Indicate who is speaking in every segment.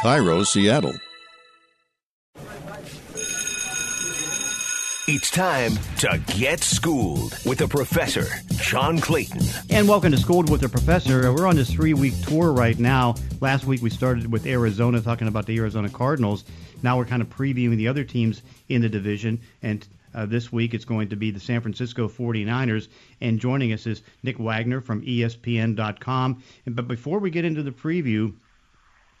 Speaker 1: KIRO, Seattle.
Speaker 2: It's time to get schooled with the professor, John Clayton.
Speaker 3: And welcome to Schooled with the Professor. We're on this three week tour right now. Last week we started with Arizona, talking about the Arizona Cardinals. Now we're kind of previewing the other teams in the division. And uh, this week it's going to be the San Francisco 49ers. And joining us is Nick Wagoner from ESPN.com. And, but before we get into the preview,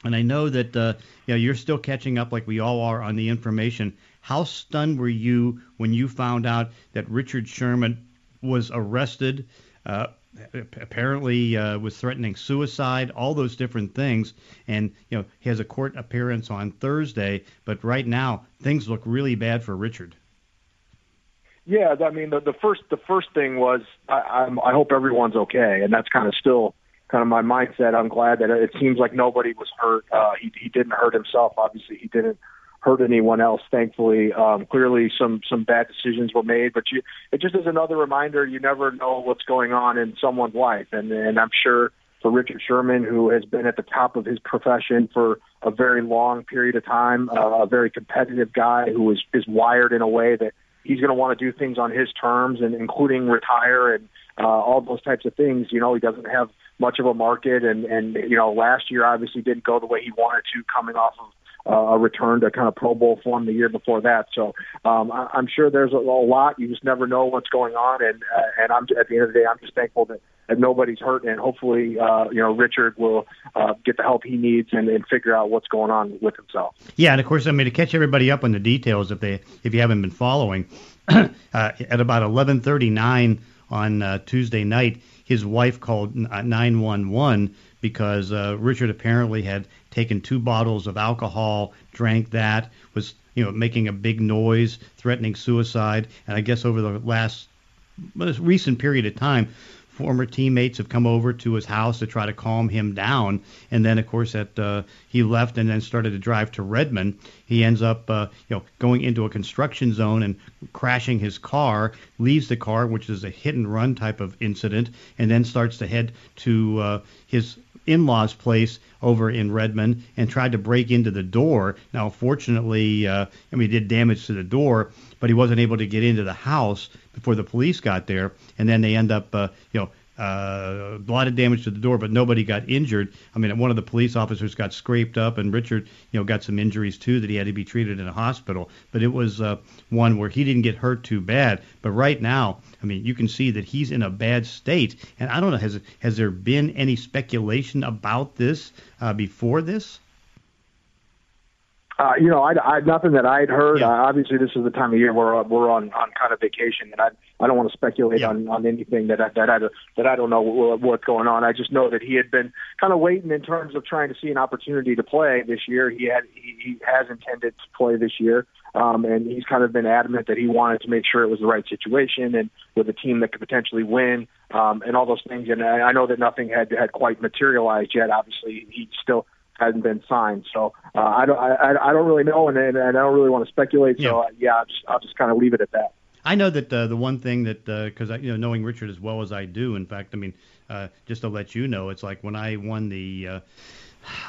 Speaker 3: and I know that uh, you know, you're still catching up like we all are on the information. How stunned were you when you found out that Richard Sherman was arrested? Uh, apparently uh, was threatening suicide, all those different things. And you know he has a court appearance on Thursday, but right now things look really bad for Richard.
Speaker 4: Yeah, I mean the, the first the first thing was I, I'm, I hope everyone's okay, and that's kind of still kind of my mindset. I'm glad that it seems like nobody was hurt. Uh, he he didn't hurt himself. Obviously, he didn't hurt anyone else. Thankfully, um, clearly some some bad decisions were made, but you it just is another reminder. You never know what's going on in someone's life, and and I'm sure for Richard Sherman, who has been at the top of his profession for a very long period of time, uh, a very competitive guy who is is wired in a way that he's going to want to do things on his terms, and including retire and uh, all those types of things. You know, he doesn't have much of a market, and and you know, last year obviously didn't go the way he wanted to, coming off of uh, a return to kind of Pro Bowl form the year before that. So um, I, I'm sure there's a, a lot. You just never know what's going on, and uh, and I'm at the end of the day, I'm just thankful that, that nobody's hurt, and hopefully, uh, you know, Richard will uh, get the help he needs and, and figure out what's going on with himself.
Speaker 3: Yeah, and of course, I mean to catch everybody up on the details if they if you haven't been following, uh, at about 11:39 on uh, Tuesday night, his wife called 911 because uh, Richard apparently had taken two bottles of alcohol, drank that, was you know making a big noise, threatening suicide, and I guess over the last recent period of time, former teammates have come over to his house to try to calm him down. And then, of course, that uh, he left and then started to drive to Redmond. He ends up, uh, you know, going into a construction zone and crashing his car. Leaves the car, which is a hit and run type of incident, and then starts to head to uh, his in-laws place over in Redmond and tried to break into the door. Now, fortunately, uh, I mean, he did damage to the door, but he wasn't able to get into the house before the police got there. And then they end up, uh, you know, uh, a lot of damage to the door, but nobody got injured. I mean, one of the police officers got scraped up, and Richard, you know, got some injuries too that he had to be treated in a hospital. But it was uh, one where he didn't get hurt too bad. But right now, I mean, you can see that he's in a bad state. And I don't know, has has there been any speculation about this uh, before this?
Speaker 4: Uh, you know, I, I nothing that I'd heard. Yeah. Uh, obviously, this is the time of year where we're on on kind of vacation, and I I don't want to speculate yeah. on on anything that I, that I that I don't know what's going on. I just know that he had been kind of waiting in terms of trying to see an opportunity to play this year. He had he, he has intended to play this year, um, and he's kind of been adamant that he wanted to make sure it was the right situation and with a team that could potentially win um, and all those things. And I, I know that nothing had had quite materialized yet. Obviously, he still hasn't been signed. So uh, I don't I, I don't really know, and, and I don't really want to speculate. So uh, yeah, I'll just, I'll just kind of leave it at that.
Speaker 3: I know that uh, the one thing that because uh, you know knowing Richard as well as I do, in fact, I mean, uh, just to let you know, it's like when I won the uh,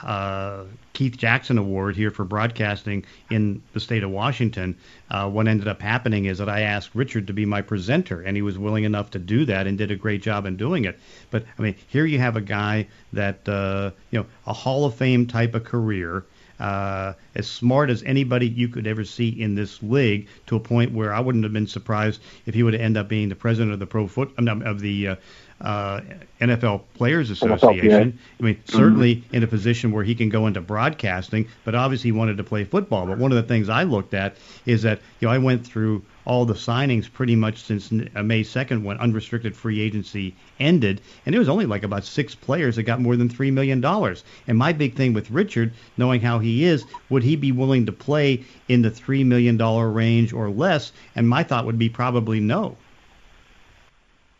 Speaker 3: uh, Keith Jackson Award here for broadcasting in the state of Washington. Uh, what ended up happening is that I asked Richard to be my presenter, and he was willing enough to do that and did a great job in doing it. But I mean, here you have a guy that uh, you know a Hall of Fame type of career. Uh, as smart as anybody you could ever see in this league, to a point where I wouldn't have been surprised if he would ended up being the president of the pro foot of the uh, NFL Players Association. I mean, certainly mm-hmm. in a position where he can go into broadcasting, but obviously he wanted to play football. But one of the things I looked at is that you know I went through all the signings pretty much since uh, May 2nd when unrestricted free agency ended, and there was only like about six players that got more than three million dollars. And my big thing with Richard, knowing how he is, would he be willing to play in the three million dollar range or less? And my thought would be probably no.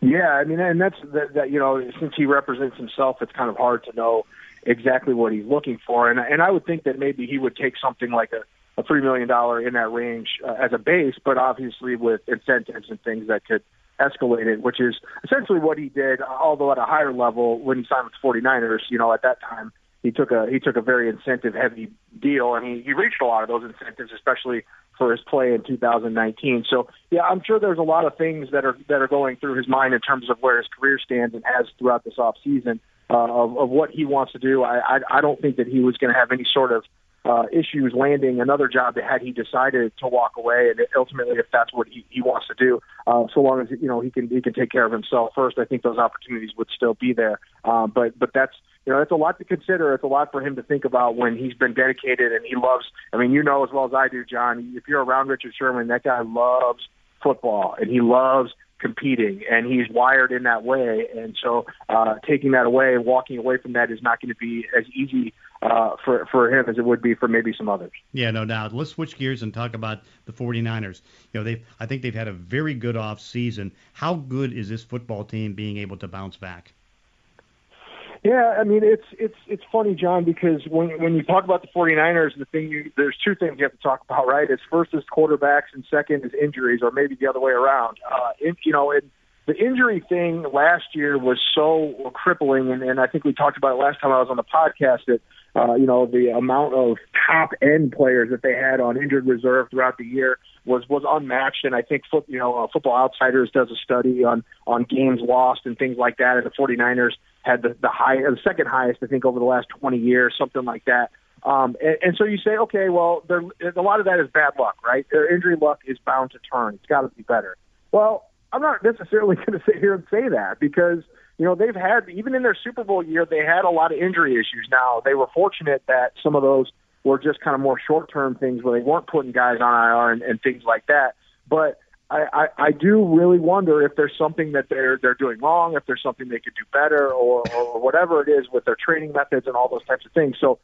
Speaker 4: Yeah, I mean, and that's that, that. You know, since he represents himself, it's kind of hard to know exactly what he's looking for. And and I would think that maybe he would take something like a a three million dollar in that range uh, as a base, but obviously with incentives and things that could escalate it, which is essentially what he did. Although at a higher level when he signed with the 49ers, you know, at that time he took a he took a very incentive heavy deal, and he, he reached a lot of those incentives, especially for his play in 2019. So yeah, I'm sure there's a lot of things that are that are going through his mind in terms of where his career stands and has throughout this off season uh, of, of what he wants to do. I I, I don't think that he was going to have any sort of uh, issues landing another job that had he decided to walk away, and ultimately, if that's what he, he wants to do, uh, so long as you know he can he can take care of himself first, I think those opportunities would still be there. Uh, but but that's you know it's a lot to consider. It's a lot for him to think about when he's been dedicated and he loves. I mean, you know as well as I do, John. If you're around Richard Sherman, that guy loves football and he loves competing, and he's wired in that way. And so, uh, taking that away walking away from that is not going to be as easy uh, for for him as it would be for maybe some others.
Speaker 3: Yeah, no doubt. Let's switch gears and talk about the 49ers. You know, they I think they've had a very good off season. How good is this football team being able to bounce back?
Speaker 4: Yeah, I mean it's it's it's funny, John, because when when you talk about the 49ers, the thing you there's two things you have to talk about, right? Is first is quarterbacks and second is injuries, or maybe the other way around. Uh, in, you know, it, the injury thing last year was so crippling, and, and I think we talked about it last time I was on the podcast that uh, you know the amount of top end players that they had on injured reserve throughout the year was was unmatched. And I think foot, you know uh, Football Outsiders does a study on on games lost and things like that, and the 49ers had the the high, the second highest, I think, over the last 20 years, something like that. Um, and, and so you say, okay, well, there, a lot of that is bad luck, right? Their injury luck is bound to turn. It's got to be better. Well, I'm not necessarily going to sit here and say that because you know they've had even in their Super Bowl year they had a lot of injury issues. Now they were fortunate that some of those were just kind of more short-term things where they weren't putting guys on IR and, and things like that. But I, I, I do really wonder if there's something that they're they're doing wrong, if there's something they could do better, or, or whatever it is with their training methods and all those types of things. So,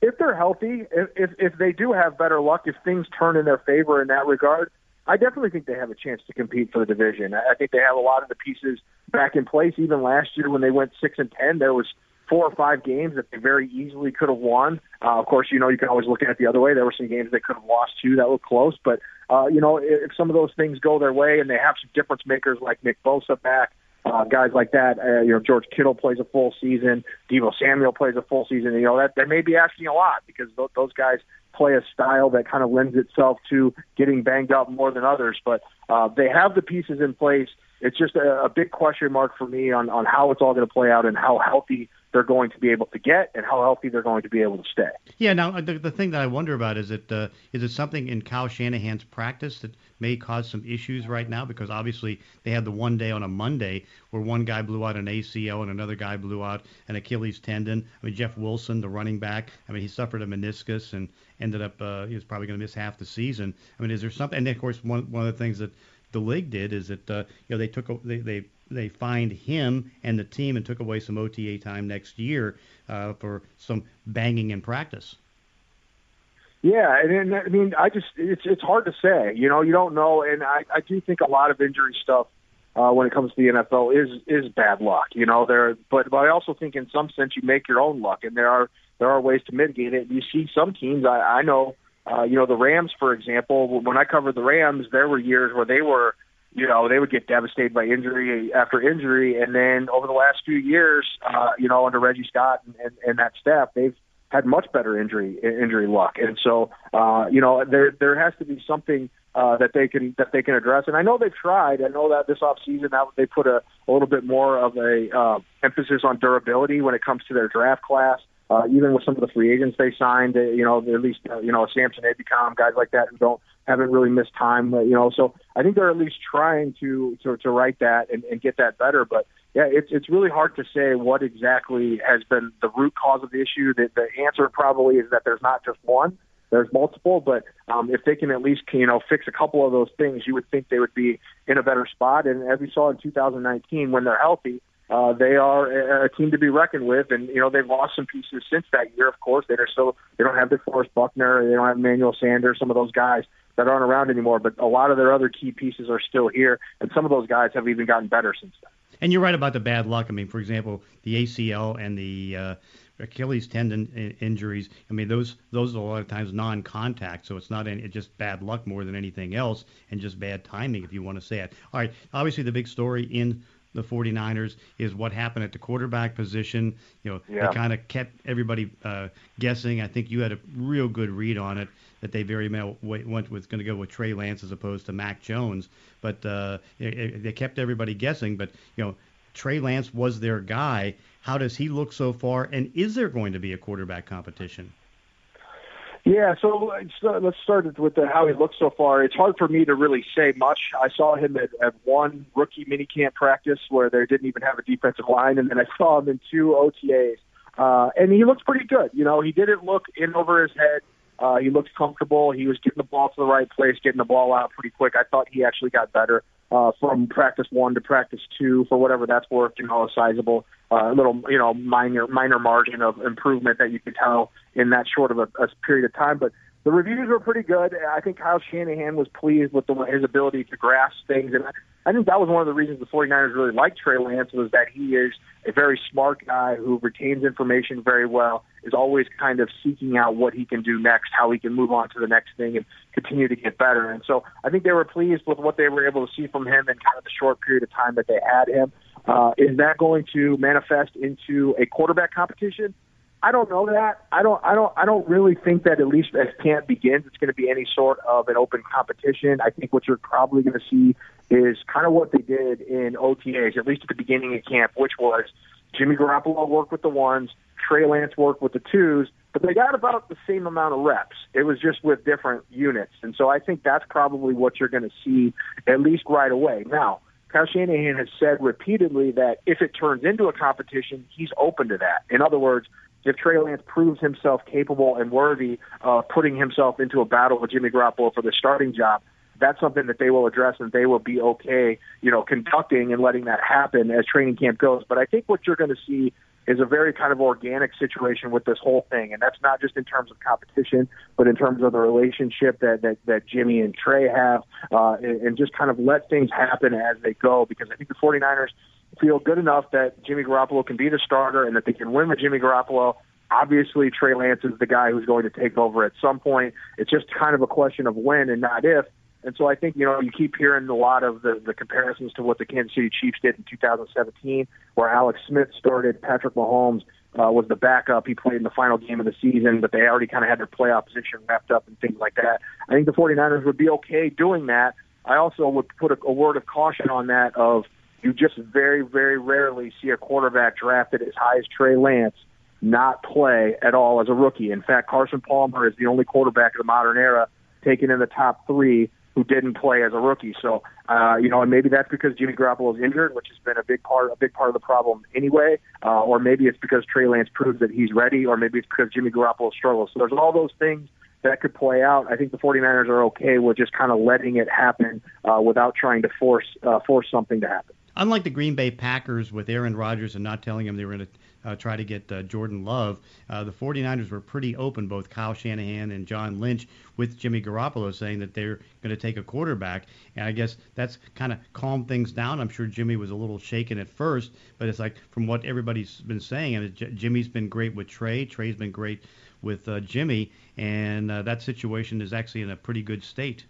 Speaker 4: if they're healthy, if, if they do have better luck, if things turn in their favor in that regard, I definitely think they have a chance to compete for the division. I think they have a lot of the pieces back in place. Even last year when they went six and ten, there was four or five games that they very easily could have won. Uh, of course, you know you can always look at it the other way. There were some games they could have lost too that were close, but uh, you know if some of those things go their way and they have some difference makers like Nick Bosa back, uh, guys like that, uh, you know George Kittle plays a full season, Deebo Samuel plays a full season. You know that they may be asking a lot because th- those guys play a style that kind of lends itself to getting banged up more than others. But uh, they have the pieces in place. It's just a, a big question mark for me on on how it's all going to play out and how healthy they're going to be able to get and how healthy they're going to be able to stay.
Speaker 3: Yeah. Now the, the thing that I wonder about is it uh, is it something in Kyle Shanahan's practice that may cause some issues right now because obviously they had the one day on a Monday where one guy blew out an ACL and another guy blew out an Achilles tendon. I mean Jeff Wilson, the running back, I mean he suffered a meniscus and ended up uh, he was probably going to miss half the season. I mean is there something? And of course one one of the things that the league did is that uh, you know they took they they they fined him and the team and took away some OTA time next year uh, for some banging in practice.
Speaker 4: Yeah, and, and I mean, I just it's it's hard to say. You know, you don't know, and I I do think a lot of injury stuff uh, when it comes to the NFL is is bad luck. You know, there, but but I also think in some sense you make your own luck, and there are there are ways to mitigate it. You see some teams. I, I know, uh, you know, the Rams, for example. When I covered the Rams, there were years where they were you know, they would get devastated by injury after injury. And then over the last few years, uh, you know, under Reggie Scott and, and, and that staff, they've had much better injury injury luck. And so, uh, you know, there there has to be something uh, that they can that they can address. And I know they've tried. I know that this off season that they put a, a little bit more of a uh, emphasis on durability when it comes to their draft class. Uh, even with some of the free agents they signed, you know, at least uh, you know Samson Ebukam, guys like that who don't haven't really missed time, you know. So I think they're at least trying to to, to write that and, and get that better. But yeah, it's it's really hard to say what exactly has been the root cause of the issue. The, the answer probably is that there's not just one. There's multiple, but um, if they can at least you know fix a couple of those things, you would think they would be in a better spot. And as we saw in 2019, when they're healthy, uh, they are a, team to be reckoned with. And you know they've lost some pieces since that year. Of course, they're still they don't have DeForest Buckner, they don't have Emmanuel Sanders, some of those guys that aren't around anymore. But a lot of their other key pieces are still here, and some of those guys have even gotten better since then.
Speaker 3: And you're right about the bad luck. I mean, for example, the ACL and the uh, Achilles tendon injuries. I mean, those those are a lot of times non-contact, so it's not any, it's just bad luck more than anything else, and just bad timing, if you want to say it. All right. Obviously, the big story in the 49ers is what happened at the quarterback position. You know,
Speaker 4: Yeah.
Speaker 3: they kind of kept everybody uh, guessing. I think you had a real good read on it that they very well went with going to go with Trey Lance as opposed to Mac Jones. But uh, it, they kept everybody guessing. But you know, Trey Lance was their guy. How does he look so far? And is there going to be a quarterback competition?
Speaker 4: Yeah, so let's start with the, how he looks so far. It's hard for me to really say much. I saw him at, at one rookie minicamp practice where they didn't even have a defensive line, and then I saw him in two OTAs, uh, and he looks pretty good. You know, he didn't look in over his head. Uh, he looked comfortable. He was getting the ball to the right place, getting the ball out pretty quick. I thought he actually got better uh, from practice one to practice two, for whatever that's worth. You know, a sizable, uh, little, you know, minor minor margin of improvement that you could tell in that short of a, a period of time. But the reviews were pretty good. I think Kyle Shanahan was pleased with the, his ability to grasp things, and I, think that was one of the reasons the 49ers really liked Trey Lance was that he is a very smart guy who retains information very well, is always kind of seeking out what he can do next, how he can move on to the next thing and continue to get better. And so I think they were pleased with what they were able to see from him in kind of the short period of time that they had him. Uh, is that going to manifest into a quarterback competition? I don't know that. I don't. I don't. I don't really think that at least as camp begins, it's going to be any sort of an open competition. I think what you're probably going to see is kind of what they did in OTAs, at least at the beginning of camp, which was Jimmy Garoppolo worked with the ones, Trey Lance worked with the twos, but they got about the same amount of reps. It was just with different units, and so I think that's probably what you're going to see at least right away. Now. Kyle Shanahan has said repeatedly that if it turns into a competition, he's open to that. In other words, if Trey Lance proves himself capable and worthy of putting himself into a battle with Jimmy Garoppolo for the starting job, that's something that they will address and they will be okay, you know, conducting and letting that happen as training camp goes. But I think what you're going to see is a very kind of organic situation with this whole thing, and that's not just in terms of competition, but in terms of the relationship that that, that Jimmy and Trey have, uh, and, and just kind of let things happen as they go. Because I think the 49ers feel good enough that Jimmy Garoppolo can be the starter and that they can win with Jimmy Garoppolo. Obviously, Trey Lance is the guy who's going to take over at some point. It's just kind of a question of when and not if. And so I think, you know, you keep hearing a lot of the, the comparisons to what the Kansas City Chiefs did in 2017, where Alex Smith started, Patrick Mahomes uh, was the backup. He played in the final game of the season, but they already kind of had their playoff position wrapped up and things like that. I think the 49ers would be okay doing that. I also would put a, a word of caution on that of you just very, very rarely see a quarterback drafted as high as Trey Lance not play at all as a rookie. In fact, Carson Palmer is the only quarterback of the modern era taken in the top three who didn't play as a rookie. So, uh, you know, and maybe that's because Jimmy Garoppolo is injured, which has been a big part, a big part of the problem anyway. Uh, or maybe it's because Trey Lance proves that he's ready, or maybe it's because Jimmy Garoppolo struggles. So there's all those things that could play out. I think the 49ers are okay with just kind of letting it happen uh, without trying to force uh, force something to happen.
Speaker 3: Unlike the Green Bay Packers with Aaron Rodgers and not telling him they were going to uh, try to get uh, Jordan Love, uh, the 49ers were pretty open, both Kyle Shanahan and John Lynch, with Jimmy Garoppolo saying that they're going to take a quarterback. And I guess that's kind of calmed things down. I'm sure Jimmy was a little shaken at first, but it's like from what everybody's been saying, and J- Jimmy's been great with Trey, Trey's been great with uh, Jimmy, and uh, that situation is actually in a pretty good state.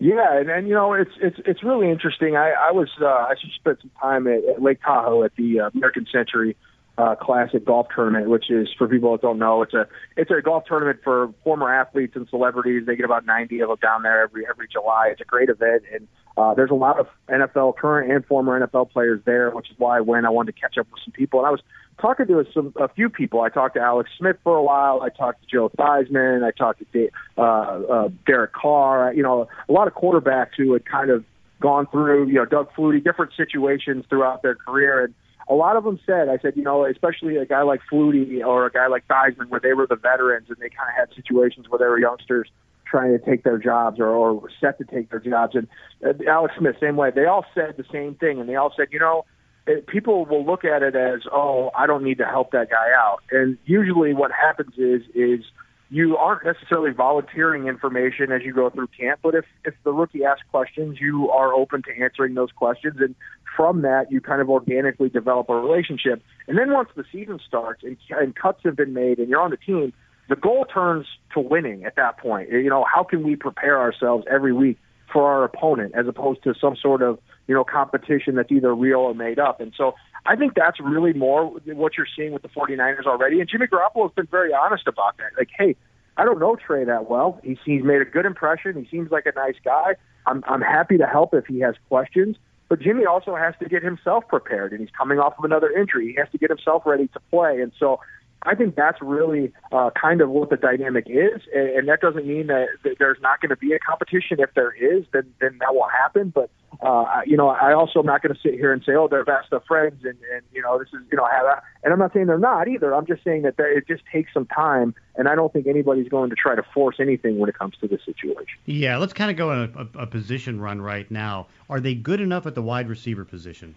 Speaker 4: Yeah, and, and you know it's it's it's really interesting. I I was uh, I spent some time at, at Lake Tahoe at the uh, American Century uh, Classic Golf Tournament, which is for people that don't know, it's a it's a golf tournament for former athletes and celebrities. They get about 90 of them down there every every July. It's a great event, and uh, there's a lot of NFL current and former NFL players there, which is why went. I wanted to catch up with some people, and I was talking to some a few people. I talked to Alex Smith for a while. I talked to Joe Theismann. I talked to uh, uh, Derek Carr. You know, a lot of quarterbacks who had kind of gone through, you know, Doug Flutie, different situations throughout their career, and a lot of them said, I said, you know, especially a guy like Flutie or a guy like Theismann, where they were the veterans and they kind of had situations where they were youngsters trying to take their jobs or, or set to take their jobs. And uh, Alex Smith, same way. They all said the same thing, and they all said, you know, it, people will look at it as, oh, I don't need to help that guy out. And usually, what happens is is you aren't necessarily volunteering information as you go through camp, but if if the rookie asks questions, you are open to answering those questions, and from that, you kind of organically develop a relationship. And then once the season starts and, and cuts have been made, and you're on the team, the goal turns to winning at that point. You know, how can we prepare ourselves every week for our opponent as opposed to some sort of you know, competition that's either real or made up. And so I think that's really more what you're seeing with the 49ers already. And Jimmy Garoppolo has been very honest about that. Like, hey, I don't know Trey that well. He's, he's made a good impression. He seems like a nice guy. I'm, I'm happy to help if he has questions. But Jimmy also has to get himself prepared, and he's coming off of another injury. He has to get himself ready to play. And so I think that's really uh, kind of what the dynamic is, and, and that doesn't mean that, that there's not going to be a competition. If there is, then then that will happen. But uh, you know, I also am not going to sit here and say, oh, they're best of friends, and and you know, this is you know, have and I'm not saying they're not either. I'm just saying that it just takes some time, and I don't think anybody's going to try to force anything when it comes to this situation.
Speaker 3: Yeah, let's kind of go on a, a, a position run right now. Are they good enough at the wide receiver position?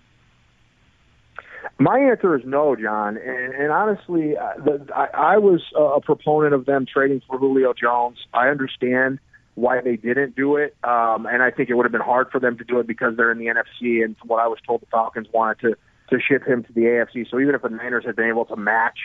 Speaker 4: My answer is no, John. And, and honestly, uh, the, I, I was a proponent of them trading for Julio Jones. I understand why they didn't do it, um, and I think it would have been hard for them to do it because they're in the NFC. And from what I was told, the Falcons wanted to to ship him to the AFC. So even if the Niners had been able to match,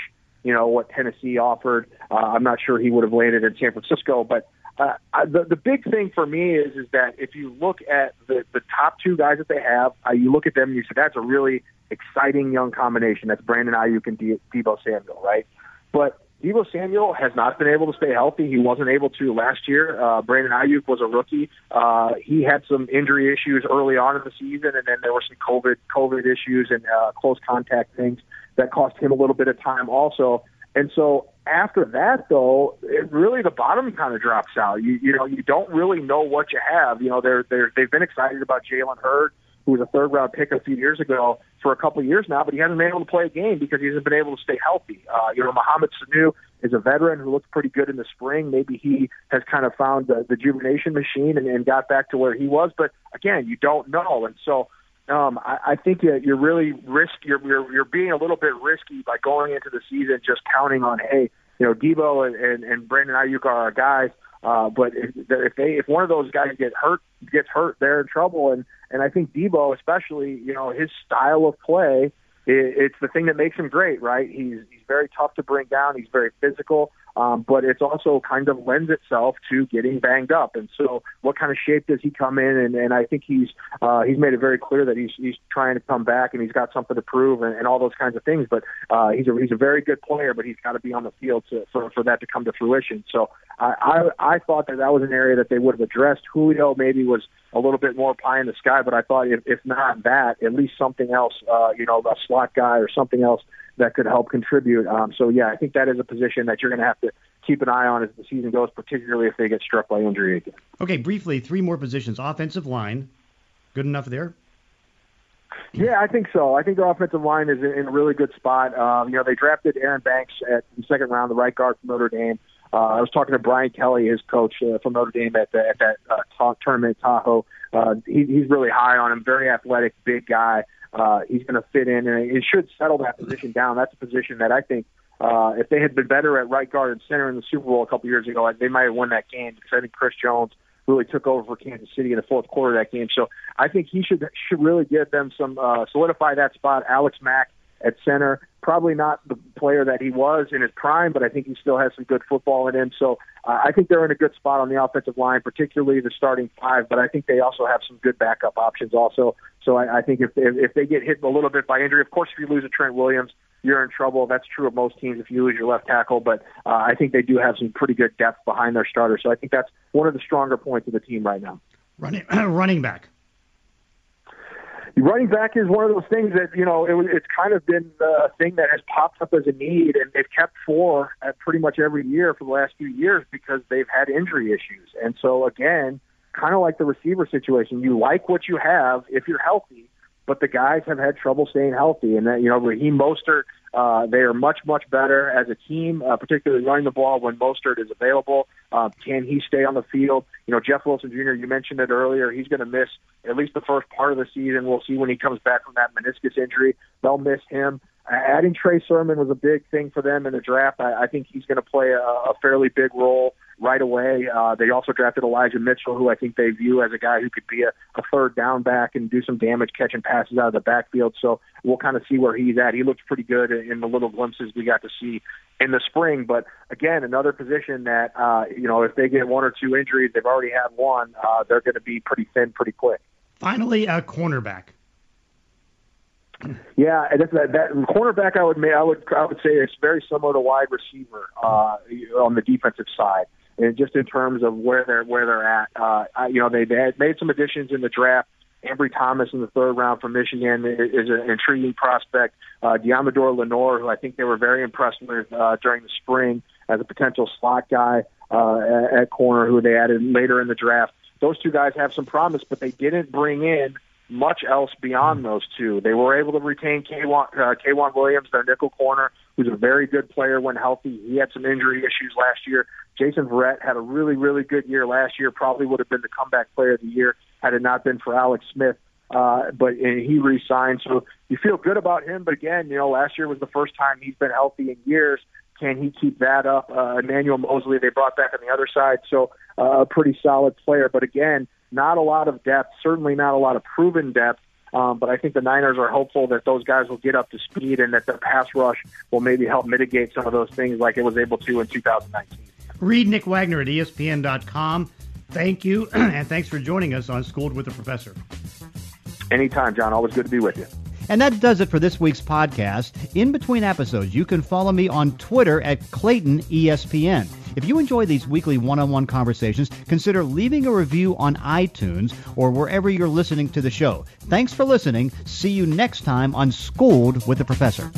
Speaker 4: you know, what Tennessee offered, uh, I'm not sure he would have landed in San Francisco. But uh, the the big thing for me is is that if you look at the the top two guys that they have, uh, you look at them and you say that's a really exciting young combination. That's Brandon Aiyuk and De- Deebo Samuel, right? But Deebo Samuel has not been able to stay healthy. He wasn't able to last year. Uh, Brandon Aiyuk was a rookie. Uh, he had some injury issues early on in the season, and then there were some COVID COVID issues and uh, close contact things that cost him a little bit of time also. And so after that, though, it really the bottom kind of drops out. You you know you don't really know what you have. You know they're they're they've been excited about Jalen Hurd who was a third round pick a few years ago for a couple of years now, but he hasn't been able to play a game because he hasn't been able to stay healthy. Uh, you know, Mohamed Sanu is a veteran who looked pretty good in the spring. Maybe he has kind of found the, the juvenation machine and, and got back to where he was, but again, you don't know. And so, um, I, I think you're really risk you're, you're you're being a little bit risky by going into the season just counting on hey, you know, Deebo and, and, and Brandon Aiyuk are our guys. Uh, but if, if they if one of those guys get hurt gets hurt, they're in trouble. And and I think Deebo, especially, you know, his style of play, it, it's the thing that makes him great, right? He's he's very tough to bring down. He's very physical. Um, but it's also kind of lends itself to getting banged up. And so, what kind of shape does he come in? And, and I think he's uh, he's made it very clear that he's he's trying to come back and he's got something to prove and, and all those kinds of things. But uh, he's a he's a very good player, but he's got to be on the field to, for for that to come to fruition. So I, I I thought that that was an area that they would have addressed. Julio maybe was a little bit more pie in the sky, but I thought if, if not that, at least something else, uh, you know, a slot guy or something else that could help contribute. Um, so yeah, I think that is a position that you're going to have to keep an eye on as the season goes, particularly if they get struck by injury again.
Speaker 3: Okay, briefly, three more positions. Offensive line, good enough there.
Speaker 4: Yeah, I think so. I think the offensive line is in a really good spot. Um, you know, they drafted Aaron Banks at the second round, the right guard from Notre Dame. Uh, I was talking to Brian Kelly, his coach uh, from Notre Dame at, the, at that uh, ta- tournament Tahoe. Uh, he, he's really high on him. Very athletic, big guy. Uh, he's going to fit in, and it should settle that position down. That's a position that I think uh, if they had been better at right guard and center in the Super Bowl a couple years ago, they might have won that game because I think Chris Jones really took over for Kansas City in the fourth quarter of that game. So I think he should should really give them some uh, solidify that spot. Alex Mack at center. Probably not the player that he was in his prime, but I think he still has some good football in him. So uh, I think they're in a good spot on the offensive line, particularly the starting five. But I think they also have some good backup options also. So I, I think if, if if they get hit a little bit by injury, of course, if you lose a Trent Williams, you're in trouble. That's true of most teams if you lose your left tackle. But uh, I think they do have some pretty good depth behind their starters. So I think that's one of the stronger points of the team right now.
Speaker 3: Running running back
Speaker 4: running back is one of those things that you know it, it's kind of been a thing that has popped up as a need, and they've kept four at pretty much every year for the last few years because they've had injury issues. And so again, kind of like the receiver situation, you like what you have if you're healthy, but the guys have had trouble staying healthy. And that you know, Raheem Mostert, uh, they are much much better as a team, uh, particularly running the ball when Mostert is available. Uh, can he stay on the field? You know, Jeff Wilson Jr. You mentioned it earlier. He's going to miss at least the first part of the season. We'll see when he comes back from that meniscus injury. They'll miss him. Adding Trey Sermon was a big thing for them in the draft. I, I think he's going to play a, a fairly big role right away. Uh, they also drafted Elijah Mitchell, who I think they view as a guy who could be a, a third down back and do some damage catching passes out of the backfield. So we'll kind of see where he's at. He looks pretty good in the little glimpses we got to see in the spring. But again, another position that uh, you know if they get one or two injuries, they've already had one. Uh, they're going to be pretty thin pretty quick.
Speaker 3: Finally, a cornerback.
Speaker 4: Yeah, and that's that, that cornerback I would make, I would I would say it's very similar to wide receiver uh, on the defensive side, and just in terms of where they're where they're at. Uh, I, you know, they, they made some additions in the draft. Ambry Thomas in the third round from Michigan is an intriguing prospect. Uh, Deommodore Lenoir, who I think they were very impressed with uh, during the spring as a potential slot guy uh, at corner, who they added later in the draft. Those two guys have some promise, but they didn't bring in much else beyond those two. They were able to retain K'Waun, uh, K'Waun Williams, their nickel corner, who's a very good player when healthy. He had some injury issues last year. Jason Verrett had a really, really good year last year. Probably would have been the comeback player of the year had it not been for Alex Smith. Uh, but and he re-signed, so you feel good about him. But again, you know, last year was the first time he's been healthy in years. Can he keep that up? Uh, Emmanuel Moseley they brought back on the other side, so uh, a pretty solid player. But again, not a lot of depth, certainly not a lot of proven depth. Um, but I think the Niners are hopeful that those guys will get up to speed and that their pass rush will maybe help mitigate some of those things like it was able to in 2019.
Speaker 3: Read Nick Wagoner at ESPN.com. Thank you, and thanks for joining us on Schooled with the Professor.
Speaker 4: Anytime, John. Always good to be with you.
Speaker 1: And that does it for this week's podcast. In between episodes, you can follow me on Twitter at Clayton ESPN. If you enjoy these weekly one on one conversations, consider leaving a review on iTunes or wherever you're listening to the show. Thanks for listening. See you next time on Schooled with the Professor.